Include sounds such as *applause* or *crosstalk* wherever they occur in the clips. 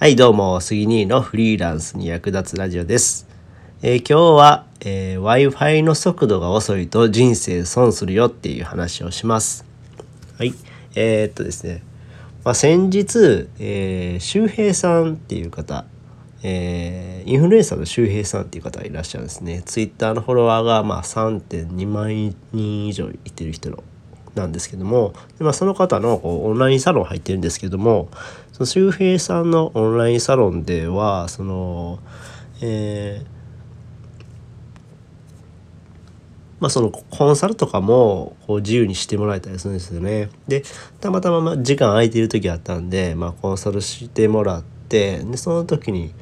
はい、どうも、杉兄のフリーランスに役立つラジオです。えー今日は、えー Wi-Fi の速度が遅いと人生損するよっていう話をします。はい、えーっとですね、まあ、先日、えー周平さんっていう方、えーインフルエンサーの周平さんっていう方がいらっしゃるんですね。ツイッターのフォロワーがまあ3.2万人以上いてる人のなんですけどもで、まあ、その方のこうオンラインサロン入ってるんですけどもその周平さんのオンラインサロンではそのえーまあそのコンサルとかもこう自由にしてもらえたりするんですよね。でたまたま時間空いてる時あったんで、まあ、コンサルしてもらってでその時に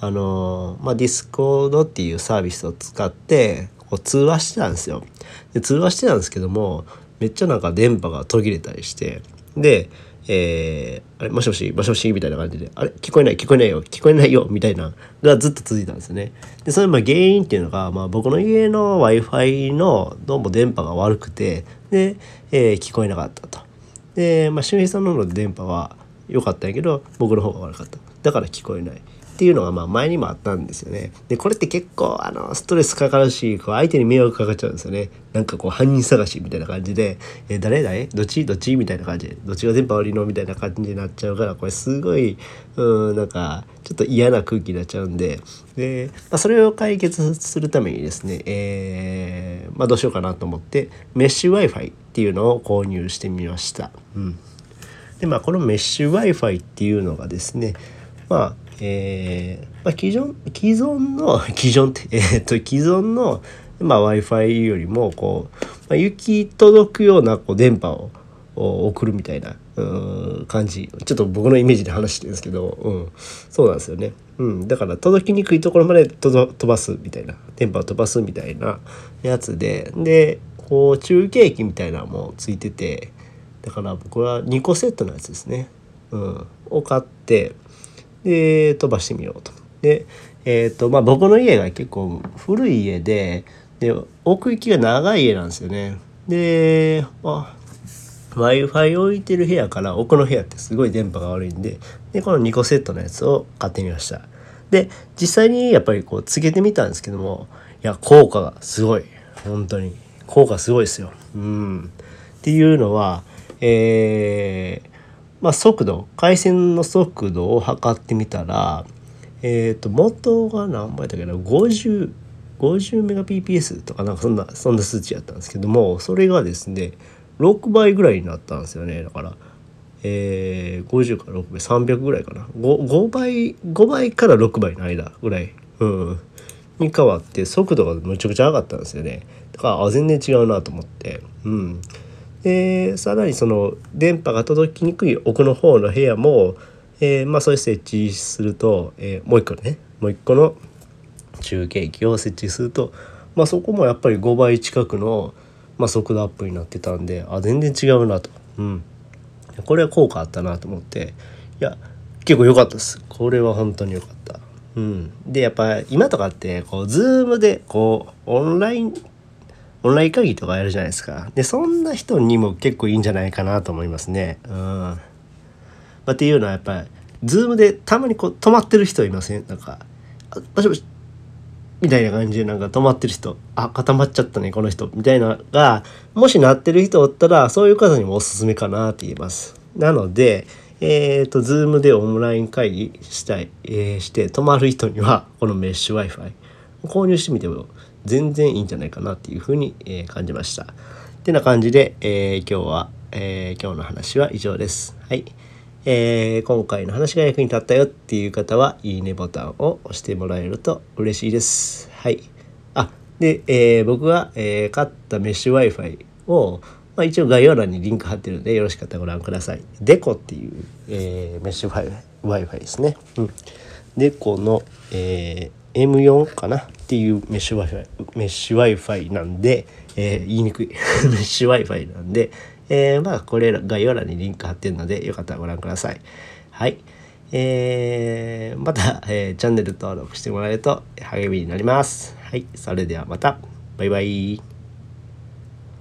あのまあ、ディスコードっていうサービスを使ってこう通話してたんですよ。で通話してたんですけどもめっちゃなんか電波が途切れたりしてで、えーあれもしもしもしもしみたいな感じであれ聞こえない聞こえないよ聞こえないよみたいながずっと続いたんですね。でそのまあ原因っていうのが、まあ、僕の家の w i f i のどうも電波が悪くてで、えー聞こえなかったと。で、まあ、周平さんの方の電波は良かったんやけど僕の方が悪かっただから聞こえないっていうのがまあ前にもあったんですよねでこれって結構あのストレスかかるしこう相手に迷惑かかっちゃうんですよねなんかこう犯人探しみたいな感じで「え誰誰どっち？どっち?」みたいな感じで「どっちが電波悪いの?」みたいな感じになっちゃうからこれすごいうんなんかちょっと嫌な空気になっちゃうんでで、まあ、それを解決するためにですね、えーまあ、どうしようかなと思ってメッシュ w i f i っていうのを購入してみました。うんでまあこのメッシュ w i f i っていうのがですねまあえーまあ、既存既存の *laughs* 既存って、*laughs* えー、と既存の、まあ、w i f i よりもこう、まあ、行き届くようなこう電波を送るみたいなうん感じ。ちょっと僕のイメージで話してるんですけど、うん、そうなんですよね、うん、だから届きにくいところまで飛ばすみたいな電波を飛ばすみたいなやつで。でこう中継機みたいなのもついててだから僕は2個セットのやつですね、うん、を買ってで飛ばしてみようと。でえっ、とまあ僕の家が結構古い家でで奥行きが長い家なんですよね。であ w i f i 置いてる部屋から奥の部屋ってすごい電波が悪いんででこの2個セットのやつを買ってみました。で実際にやっぱりこうつけてみたんですけどもいや効果がすごい本当に効果すごいですよ。うん、っていうのはえーまあ、速度回線の速度を測ってみたら、えー、と元が何倍だっけど50 50メガ PPS とかなんかそんなそんな数値やったんですけどもそれがですね6倍ぐらいになったんですよね。だから、えー、50から6倍300ぐらいかな。5, 5倍5倍から6倍の間ぐらい、うん、に変わって速度がむちゃくちゃ上がったんですよね。だからあ全然違うなと思って。うん。でさらにその電波が届きにくい奥の方の部屋も、えーまあそれ設置すると、えーもう一個ねもう一個の中継機を設置すると、まあ、そこもやっぱり5倍近くの、まあ、速度アップになってたんであ全然違うなと、うん、これは効果あったなと思って。いや結構良かったです。これは本当に良かった。うん、でやっぱ今とかってこう Zoom でこうオンラインオンライン会議とかやるじゃないですか。で、そんな人にも結構いいんじゃないかなと思いますね。うん。まあ、っていうのはやっぱり、ズームでたまにこう止まってる人いません？なんか、あ、もしもし、みたいな感じでなんか止まってる人、あ、固まっちゃったね、この人、みたいなのが、もしなってる人おったら、そういう方にもおすすめかなって言います。なので、えっ、と、ズームでオンライン会議したい、えーして止まる人には、このメッシュ Wi-Fi 購入してみても全然いいんじゃないかなっていうふうに、え感じました。ってな感じで、えー今日は、えー今日の話は以上です。はい。えー今回の話が役に立ったよっていう方は、いいねボタンを押してもらえると嬉しいです。はい。あ、で、え僕が、え買ったメッシュ Wi-Fi を、まあ、一応概要欄にリンク貼ってるのでよろしかったらご覧ください。デコっていう、えメッシュ Wi-Fi ですね。うん。デコの、え M4 かなっていうメッシュ Wi-Fi メッシュ Wi-Fi なんで、えー言いにくい *laughs* メッシュ Wi-Fi なんで、えーまあこれら概要欄にリンク貼ってるのでよかったらご覧ください。はい。えーまた、えーチャンネル登録してもらえると励みになります。はい。それではまた。バイバイ。